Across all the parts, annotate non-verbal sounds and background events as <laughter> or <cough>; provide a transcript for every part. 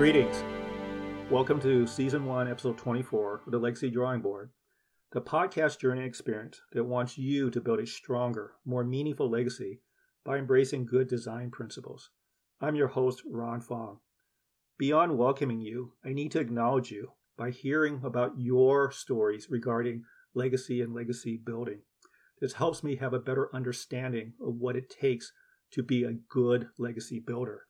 Greetings. Welcome to Season 1, Episode 24 of the Legacy Drawing Board, the podcast journey experience that wants you to build a stronger, more meaningful legacy by embracing good design principles. I'm your host, Ron Fong. Beyond welcoming you, I need to acknowledge you by hearing about your stories regarding legacy and legacy building. This helps me have a better understanding of what it takes to be a good legacy builder.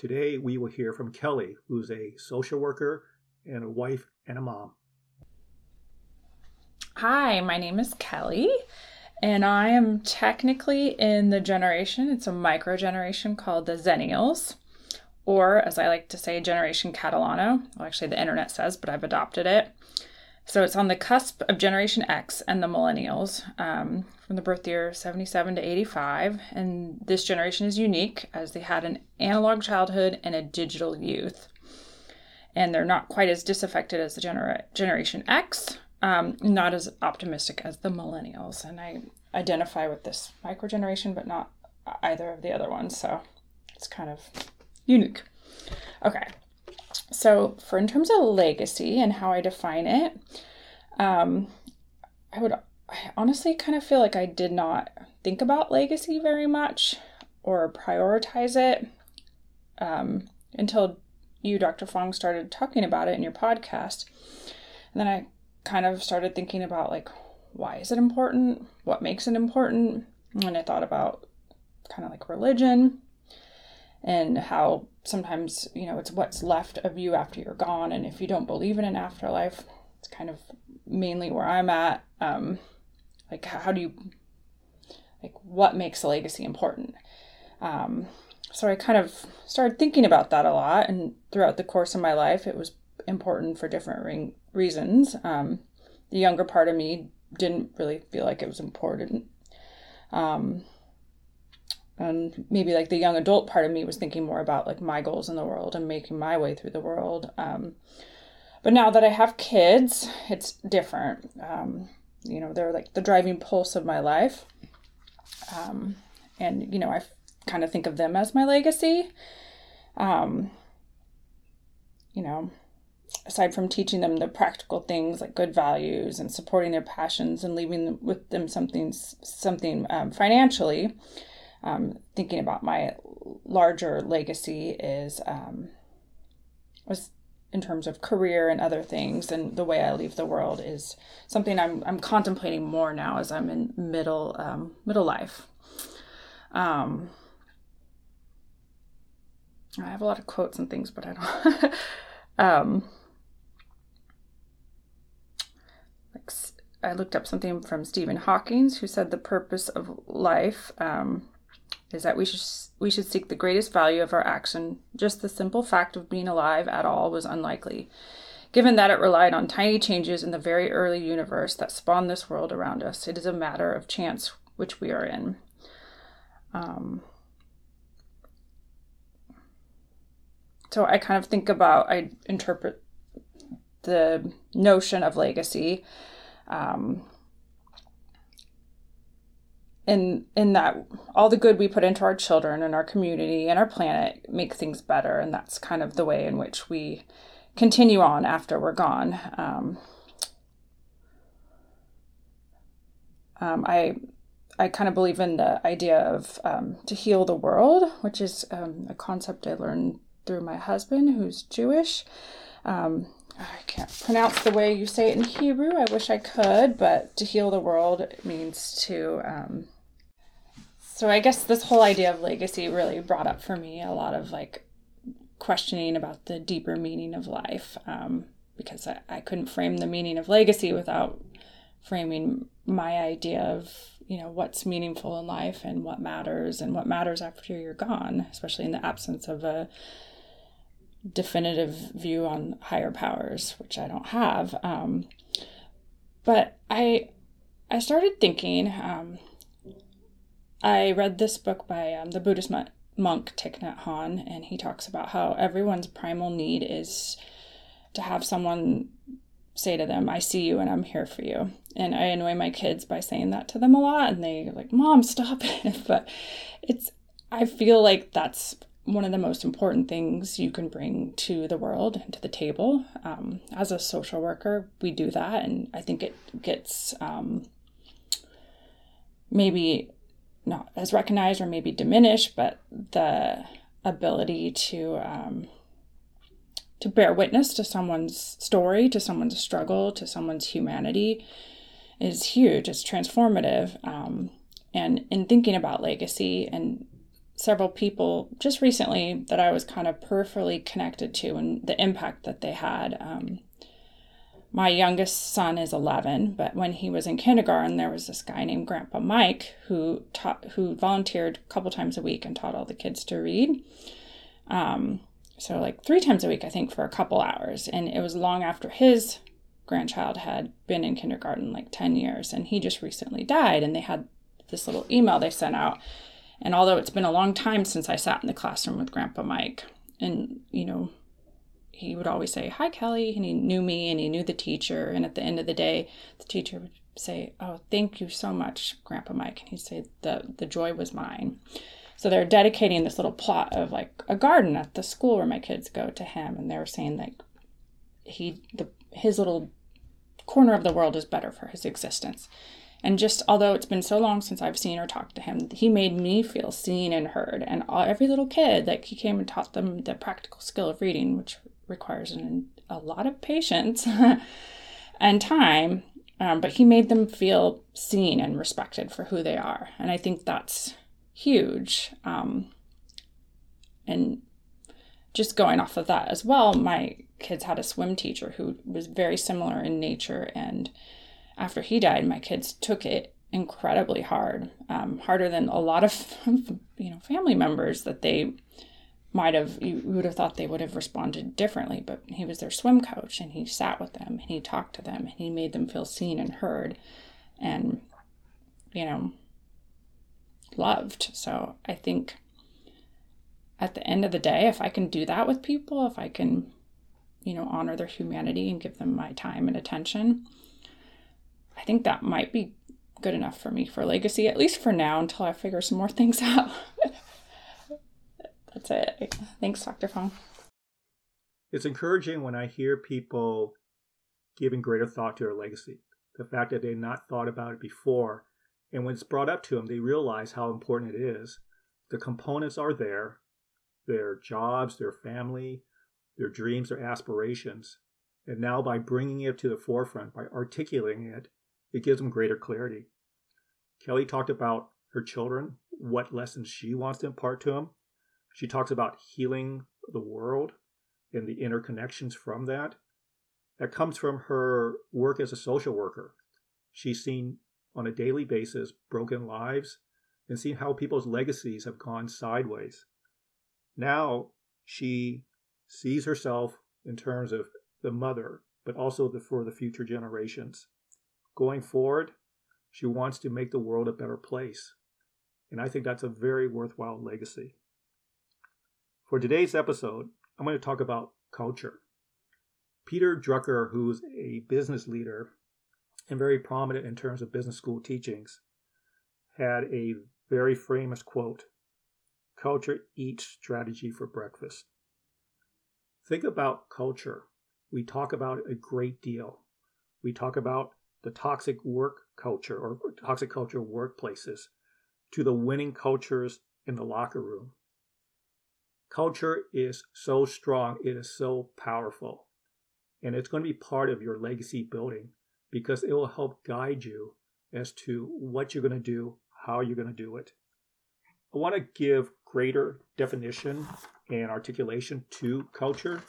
Today, we will hear from Kelly, who's a social worker and a wife and a mom. Hi, my name is Kelly, and I am technically in the generation, it's a micro generation called the Xennials, or as I like to say, Generation Catalano. Well, actually, the internet says, but I've adopted it. So it's on the cusp of Generation X and the Millennials um, from the birth year 77 to 85. And this generation is unique as they had an analog childhood and a digital youth. And they're not quite as disaffected as the genera- Generation X, um, not as optimistic as the Millennials. And I identify with this micro generation, but not either of the other ones. So it's kind of unique. Okay, so, for in terms of legacy and how I define it, um, I would I honestly kind of feel like I did not think about legacy very much or prioritize it um, until you, Dr. Fong, started talking about it in your podcast. And then I kind of started thinking about like, why is it important? What makes it important? And I thought about kind of like religion and how sometimes you know it's what's left of you after you're gone and if you don't believe in an afterlife it's kind of mainly where i'm at um like how do you like what makes a legacy important? Um so i kind of started thinking about that a lot and throughout the course of my life it was important for different re- reasons. Um the younger part of me didn't really feel like it was important. Um and maybe like the young adult part of me was thinking more about like my goals in the world and making my way through the world. Um, but now that i have kids it's different. Um, you know they're like the driving pulse of my life. Um, and you know i kind of think of them as my legacy. Um, you know aside from teaching them the practical things like good values and supporting their passions and leaving them with them something something um, financially um, thinking about my larger legacy is um, was in terms of career and other things and the way I leave the world is something I'm I'm contemplating more now as I'm in middle um, middle life. Um, I have a lot of quotes and things, but I don't. <laughs> um, like I looked up something from Stephen Hawking, who said the purpose of life um, is that we should we should seek the greatest value of our action. Just the simple fact of being alive at all was unlikely, given that it relied on tiny changes in the very early universe that spawned this world around us. It is a matter of chance which we are in. Um, so I kind of think about I interpret the notion of legacy. Um, in in that all the good we put into our children and our community and our planet make things better and that's kind of the way in which we continue on after we're gone um, um, i i kind of believe in the idea of um, to heal the world which is um, a concept i learned through my husband who's jewish um, I can't pronounce the way you say it in Hebrew. I wish I could, but to heal the world means to. Um, so I guess this whole idea of legacy really brought up for me a lot of like questioning about the deeper meaning of life um, because I, I couldn't frame the meaning of legacy without framing my idea of you know what's meaningful in life and what matters and what matters after you're gone especially in the absence of a definitive view on higher powers, which I don't have. Um, but I I started thinking. Um, I read this book by um, the Buddhist monk Thich Nhat Hanh, and he talks about how everyone's primal need is to have someone say to them, "I see you and I'm here for you." And I annoy my kids by saying that to them a lot, and they like, "Mom, stop it!" <laughs> but it's I feel like that's one of the most important things you can bring to the world and to the table. Um, as a social worker, we do that, and I think it gets um, maybe not as recognized or maybe diminished, but the ability to um, to bear witness to someone's story, to someone's struggle, to someone's humanity is huge. It's transformative. Um, and in thinking about legacy and several people just recently that I was kind of peripherally connected to and the impact that they had. Um, my youngest son is 11, but when he was in kindergarten, there was this guy named Grandpa Mike who taught, who volunteered a couple times a week and taught all the kids to read. Um, so like three times a week, I think, for a couple hours. And it was long after his grandchild had been in kindergarten like 10 years, and he just recently died. And they had this little email they sent out. And although it's been a long time since I sat in the classroom with Grandpa Mike, and you know, he would always say, Hi, Kelly. And he knew me and he knew the teacher. And at the end of the day, the teacher would say, Oh, thank you so much, Grandpa Mike. And he'd say, The, the joy was mine. So they're dedicating this little plot of like a garden at the school where my kids go to him, and they're saying like he the his little corner of the world is better for his existence. And just although it's been so long since I've seen or talked to him, he made me feel seen and heard. And all, every little kid, like he came and taught them the practical skill of reading, which requires an, a lot of patience <laughs> and time. Um, but he made them feel seen and respected for who they are. And I think that's huge. Um, and just going off of that as well, my kids had a swim teacher who was very similar in nature. And after he died, my kids took it incredibly hard, um, harder than a lot of <laughs> you know family members that they might have you would have thought they would have responded differently but he was their swim coach and he sat with them and he talked to them and he made them feel seen and heard and you know loved. So I think at the end of the day, if I can do that with people, if I can, you know, honor their humanity and give them my time and attention, I think that might be good enough for me for legacy, at least for now until I figure some more things <laughs> out. That's it. Thanks, Dr. Fong. It's encouraging when I hear people giving greater thought to their legacy. The fact that they not thought about it before and when it's brought up to them, they realize how important it is. The components are there their jobs, their family, their dreams, their aspirations. And now, by bringing it to the forefront, by articulating it, it gives them greater clarity. Kelly talked about her children, what lessons she wants to impart to them. She talks about healing the world and the interconnections from that. That comes from her work as a social worker. She's seen on a daily basis broken lives and seen how people's legacies have gone sideways. Now she sees herself in terms of the mother, but also the, for the future generations. Going forward, she wants to make the world a better place. And I think that's a very worthwhile legacy. For today's episode, I'm going to talk about culture. Peter Drucker, who's a business leader and very prominent in terms of business school teachings, had a very famous quote Culture eats strategy for breakfast. Think about culture. We talk about it a great deal. We talk about the toxic work culture or toxic culture workplaces to the winning cultures in the locker room. Culture is so strong, it is so powerful, and it's going to be part of your legacy building because it will help guide you as to what you're going to do, how you're going to do it. I want to give greater definition and articulation to culture.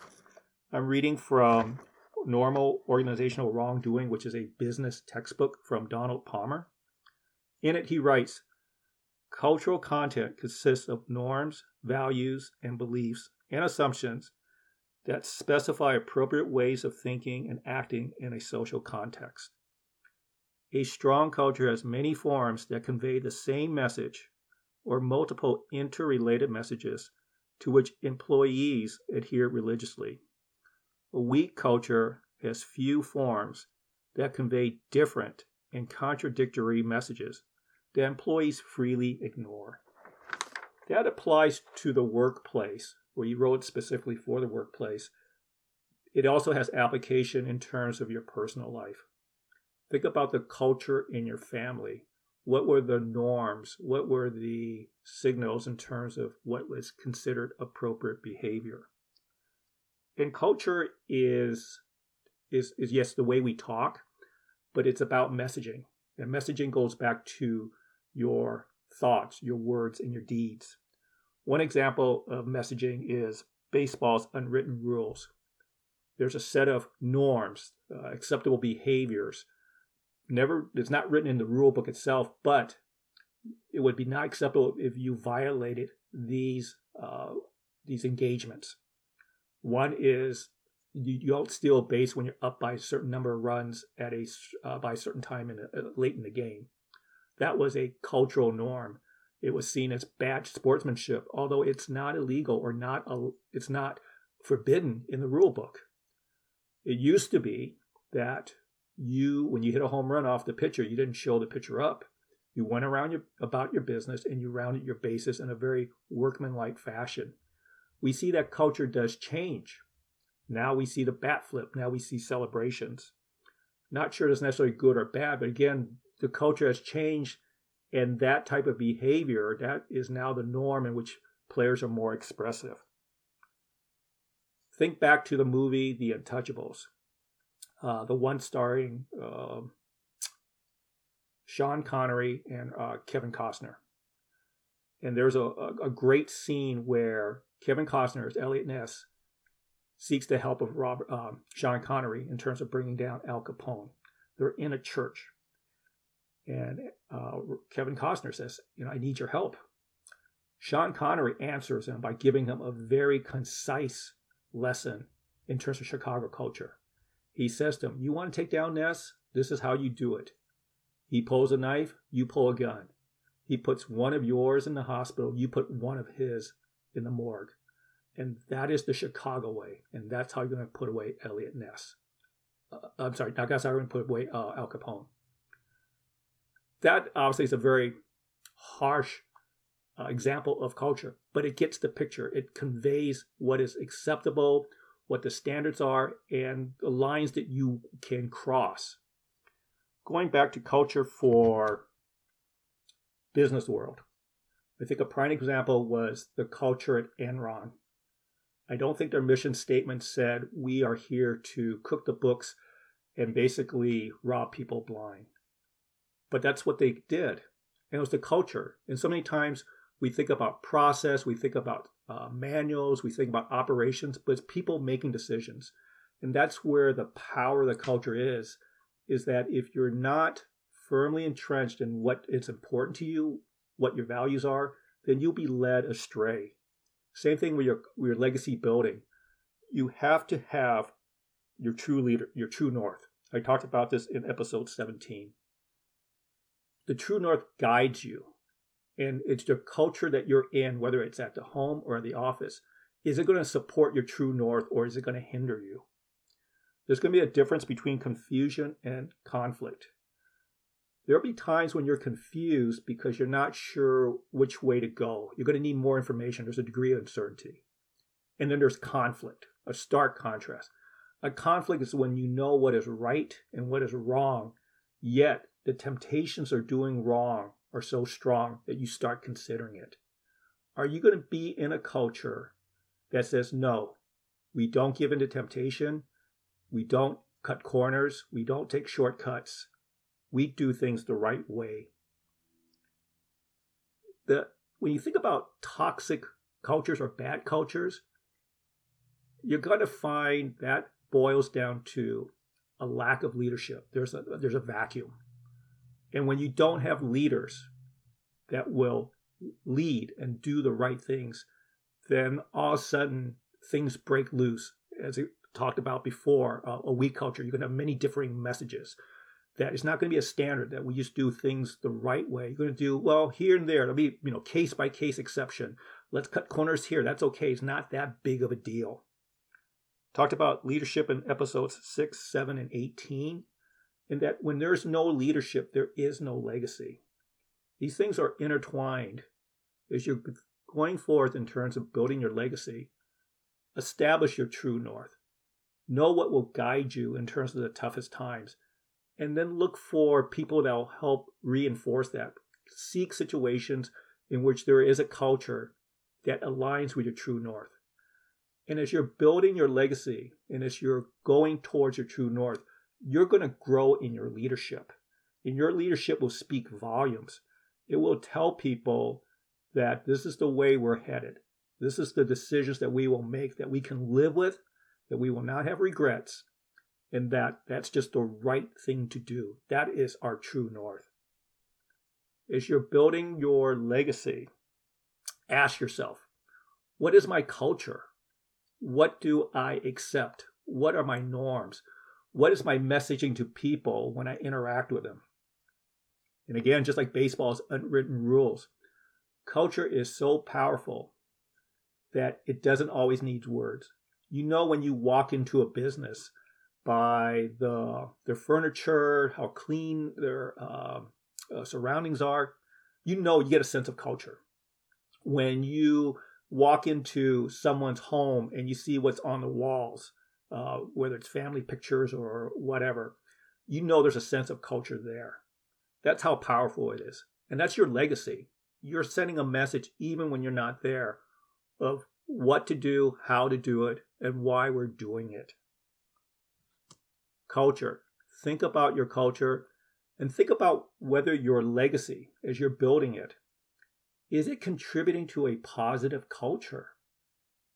I'm reading from Normal Organizational Wrongdoing, which is a business textbook from Donald Palmer. In it, he writes Cultural content consists of norms, values, and beliefs and assumptions that specify appropriate ways of thinking and acting in a social context. A strong culture has many forms that convey the same message or multiple interrelated messages to which employees adhere religiously. A weak culture has few forms that convey different and contradictory messages that employees freely ignore. that applies to the workplace, where you wrote specifically for the workplace. It also has application in terms of your personal life. Think about the culture in your family. What were the norms? What were the signals in terms of what was considered appropriate behavior? And culture is is is yes the way we talk, but it's about messaging. And messaging goes back to your thoughts, your words, and your deeds. One example of messaging is baseball's unwritten rules. There's a set of norms, uh, acceptable behaviors. Never, it's not written in the rule book itself, but it would be not acceptable if you violated these uh, these engagements. One is you, you don't steal base when you're up by a certain number of runs at a uh, by a certain time in a, late in the game. That was a cultural norm. It was seen as bad sportsmanship, although it's not illegal or not a, it's not forbidden in the rule book. It used to be that you, when you hit a home run off the pitcher, you didn't show the pitcher up. You went around your, about your business and you rounded your bases in a very workmanlike fashion. We see that culture does change. Now we see the bat flip. Now we see celebrations. Not sure it's necessarily good or bad, but again, the culture has changed, and that type of behavior that is now the norm in which players are more expressive. Think back to the movie The Untouchables, uh, the one starring uh, Sean Connery and uh, Kevin Costner. And there's a, a, great scene where Kevin Costner as Eliot Ness seeks the help of Robert, um, Sean Connery in terms of bringing down Al Capone. They're in a church. And uh, Kevin Costner says, You know, I need your help. Sean Connery answers him by giving him a very concise lesson in terms of Chicago culture. He says to him, You want to take down Ness? This is how you do it. He pulls a knife, you pull a gun. He puts one of yours in the hospital, you put one of his in the morgue. And that is the Chicago way. And that's how you're going to put away Eliot Ness. Uh, I'm sorry, not that's you're going to put away uh, Al Capone. That obviously is a very harsh uh, example of culture, but it gets the picture. It conveys what is acceptable, what the standards are, and the lines that you can cross. Going back to culture for business world, I think a prime example was the culture at Enron. I don't think their mission statement said we are here to cook the books and basically rob people blind. But that's what they did. And it was the culture. And so many times we think about process, we think about uh, manuals, we think about operations, but it's people making decisions. And that's where the power of the culture is, is that if you're not firmly entrenched in what is important to you, what your values are, then you'll be led astray. Same thing with your, with your legacy building. You have to have your true leader, your true north. I talked about this in episode 17. The true north guides you and it's the culture that you're in, whether it's at the home or the office. Is it going to support your true north or is it going to hinder you? There's going to be a difference between confusion and conflict. There'll be times when you're confused because you're not sure which way to go. You're going to need more information. There's a degree of uncertainty. And then there's conflict, a stark contrast. A conflict is when you know what is right and what is wrong, yet the temptations are doing wrong are so strong that you start considering it. Are you going to be in a culture that says, no, we don't give in to temptation, we don't cut corners, we don't take shortcuts, we do things the right way? The, when you think about toxic cultures or bad cultures, you're going to find that boils down to a lack of leadership. There's a, there's a vacuum. And when you don't have leaders that will lead and do the right things, then all of a sudden things break loose. As I talked about before, uh, a weak culture, you're going to have many differing messages. That it's not going to be a standard that we just do things the right way. You're going to do well here and there. It'll be you know case by case exception. Let's cut corners here. That's okay. It's not that big of a deal. Talked about leadership in episodes six, seven, and eighteen in that when there's no leadership, there is no legacy. These things are intertwined. As you're going forth in terms of building your legacy, establish your true north. Know what will guide you in terms of the toughest times, and then look for people that will help reinforce that. Seek situations in which there is a culture that aligns with your true north. And as you're building your legacy and as you're going towards your true north, you're going to grow in your leadership. And your leadership will speak volumes. It will tell people that this is the way we're headed. This is the decisions that we will make that we can live with, that we will not have regrets, and that that's just the right thing to do. That is our true north. As you're building your legacy, ask yourself, what is my culture? What do I accept? What are my norms? What is my messaging to people when I interact with them? And again, just like baseball's unwritten rules, culture is so powerful that it doesn't always need words. You know when you walk into a business by the their furniture, how clean their uh, uh, surroundings are, you know you get a sense of culture. When you walk into someone's home and you see what's on the walls, uh, whether it's family pictures or whatever, you know there's a sense of culture there. That's how powerful it is. And that's your legacy. You're sending a message even when you're not there of what to do, how to do it, and why we're doing it. Culture. Think about your culture and think about whether your legacy, as you're building it, is it contributing to a positive culture?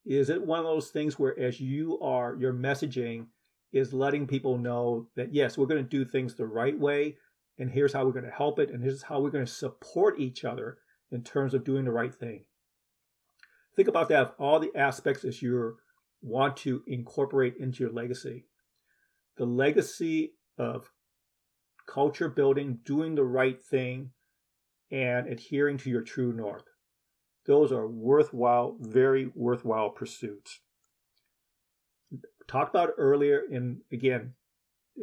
Is it one of those things where, as you are, your messaging is letting people know that, yes, we're going to do things the right way, and here's how we're going to help it, and here's how we're going to support each other in terms of doing the right thing. Think about that of all the aspects as you want to incorporate into your legacy. The legacy of culture building, doing the right thing, and adhering to your true north. Those are worthwhile, very worthwhile pursuits. Talked about earlier, and again,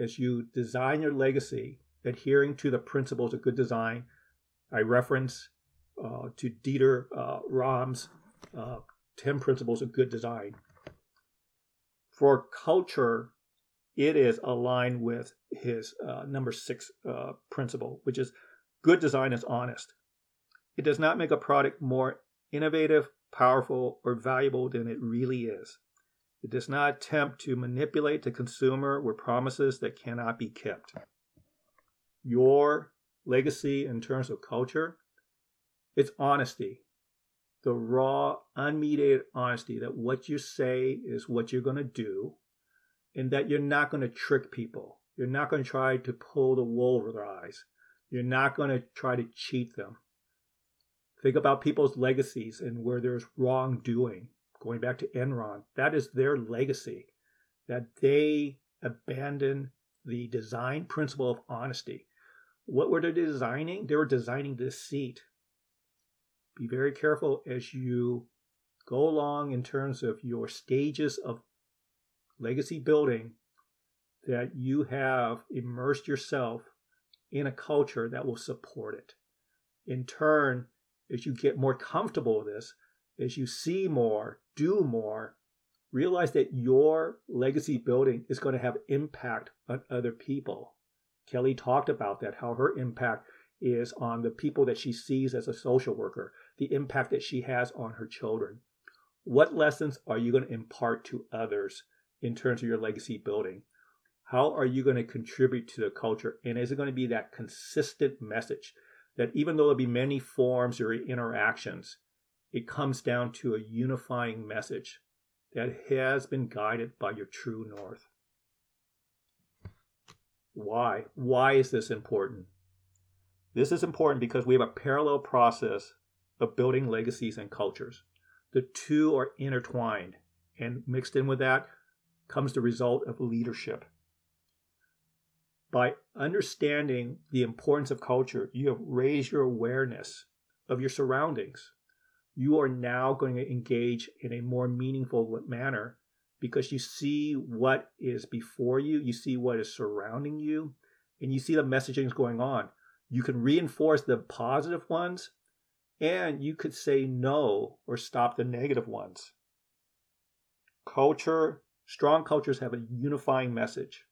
as you design your legacy, adhering to the principles of good design. I reference uh, to Dieter uh, Rams' uh, 10 principles of good design. For culture, it is aligned with his uh, number six uh, principle, which is good design is honest. It does not make a product more innovative, powerful, or valuable than it really is. It does not attempt to manipulate the consumer with promises that cannot be kept your legacy in terms of culture, it's honesty. The raw, unmediated honesty that what you say is what you're going to do and that you're not going to trick people. You're not going to try to pull the wool over their eyes. You're not going to try to cheat them. Think about people's legacies and where there's wrongdoing. Going back to Enron, that is their legacy, that they abandoned the design principle of honesty. What were they designing? They were designing deceit. Be very careful as you go along in terms of your stages of legacy building that you have immersed yourself in a culture that will support it. In turn, as you get more comfortable with this, as you see more, do more, realize that your legacy building is going to have impact on other people. Kelly talked about that, how her impact is on the people that she sees as a social worker, the impact that she has on her children. What lessons are you going to impart to others in terms of your legacy building? How are you going to contribute to the culture? And is it going to be that consistent message that even though there'll be many forms or interactions, it comes down to a unifying message that has been guided by your true north? Why? Why is this important? This is important because we have a parallel process of building legacies and cultures. The two are intertwined, and mixed in with that comes the result of leadership. By understanding the importance of culture, you have raised your awareness of your surroundings. You are now going to engage in a more meaningful manner because you see what is before you, you see what is surrounding you, and you see the messaging is going on. You can reinforce the positive ones and you could say no or stop the negative ones. Culture, strong cultures have a unifying message,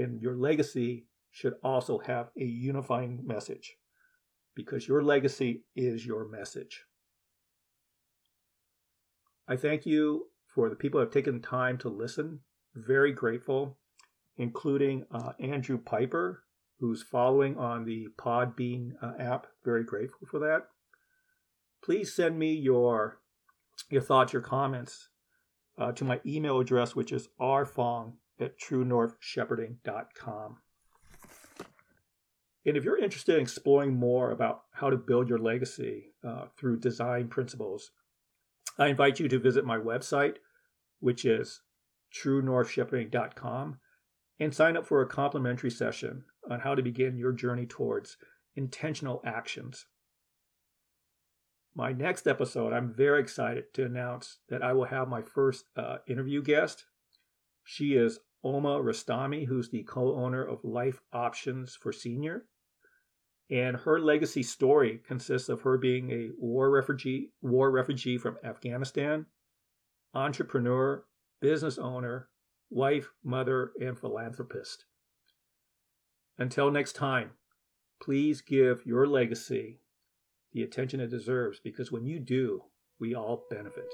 and your legacy should also have a unifying message because your legacy is your message. I thank you for the people who have taken time to listen. Very grateful, including uh, Andrew Piper, who's following on the Podbean uh, app. Very grateful for that. Please send me your your thoughts, your comments uh, to my email address, which is rfong at truenorthshepherding.com. And if you're interested in exploring more about how to build your legacy uh, through design principles, I invite you to visit my website, which is truenorthshepherding.com, and sign up for a complimentary session on how to begin your journey towards intentional actions. My next episode, I'm very excited to announce that I will have my first uh, interview guest. She is Oma Rastami, who's the co owner of Life Options for Senior. And her legacy story consists of her being a war refugee, war refugee from Afghanistan, entrepreneur, business owner, wife, mother, and philanthropist. Until next time, please give your legacy the attention it deserves because when you do, we all benefit.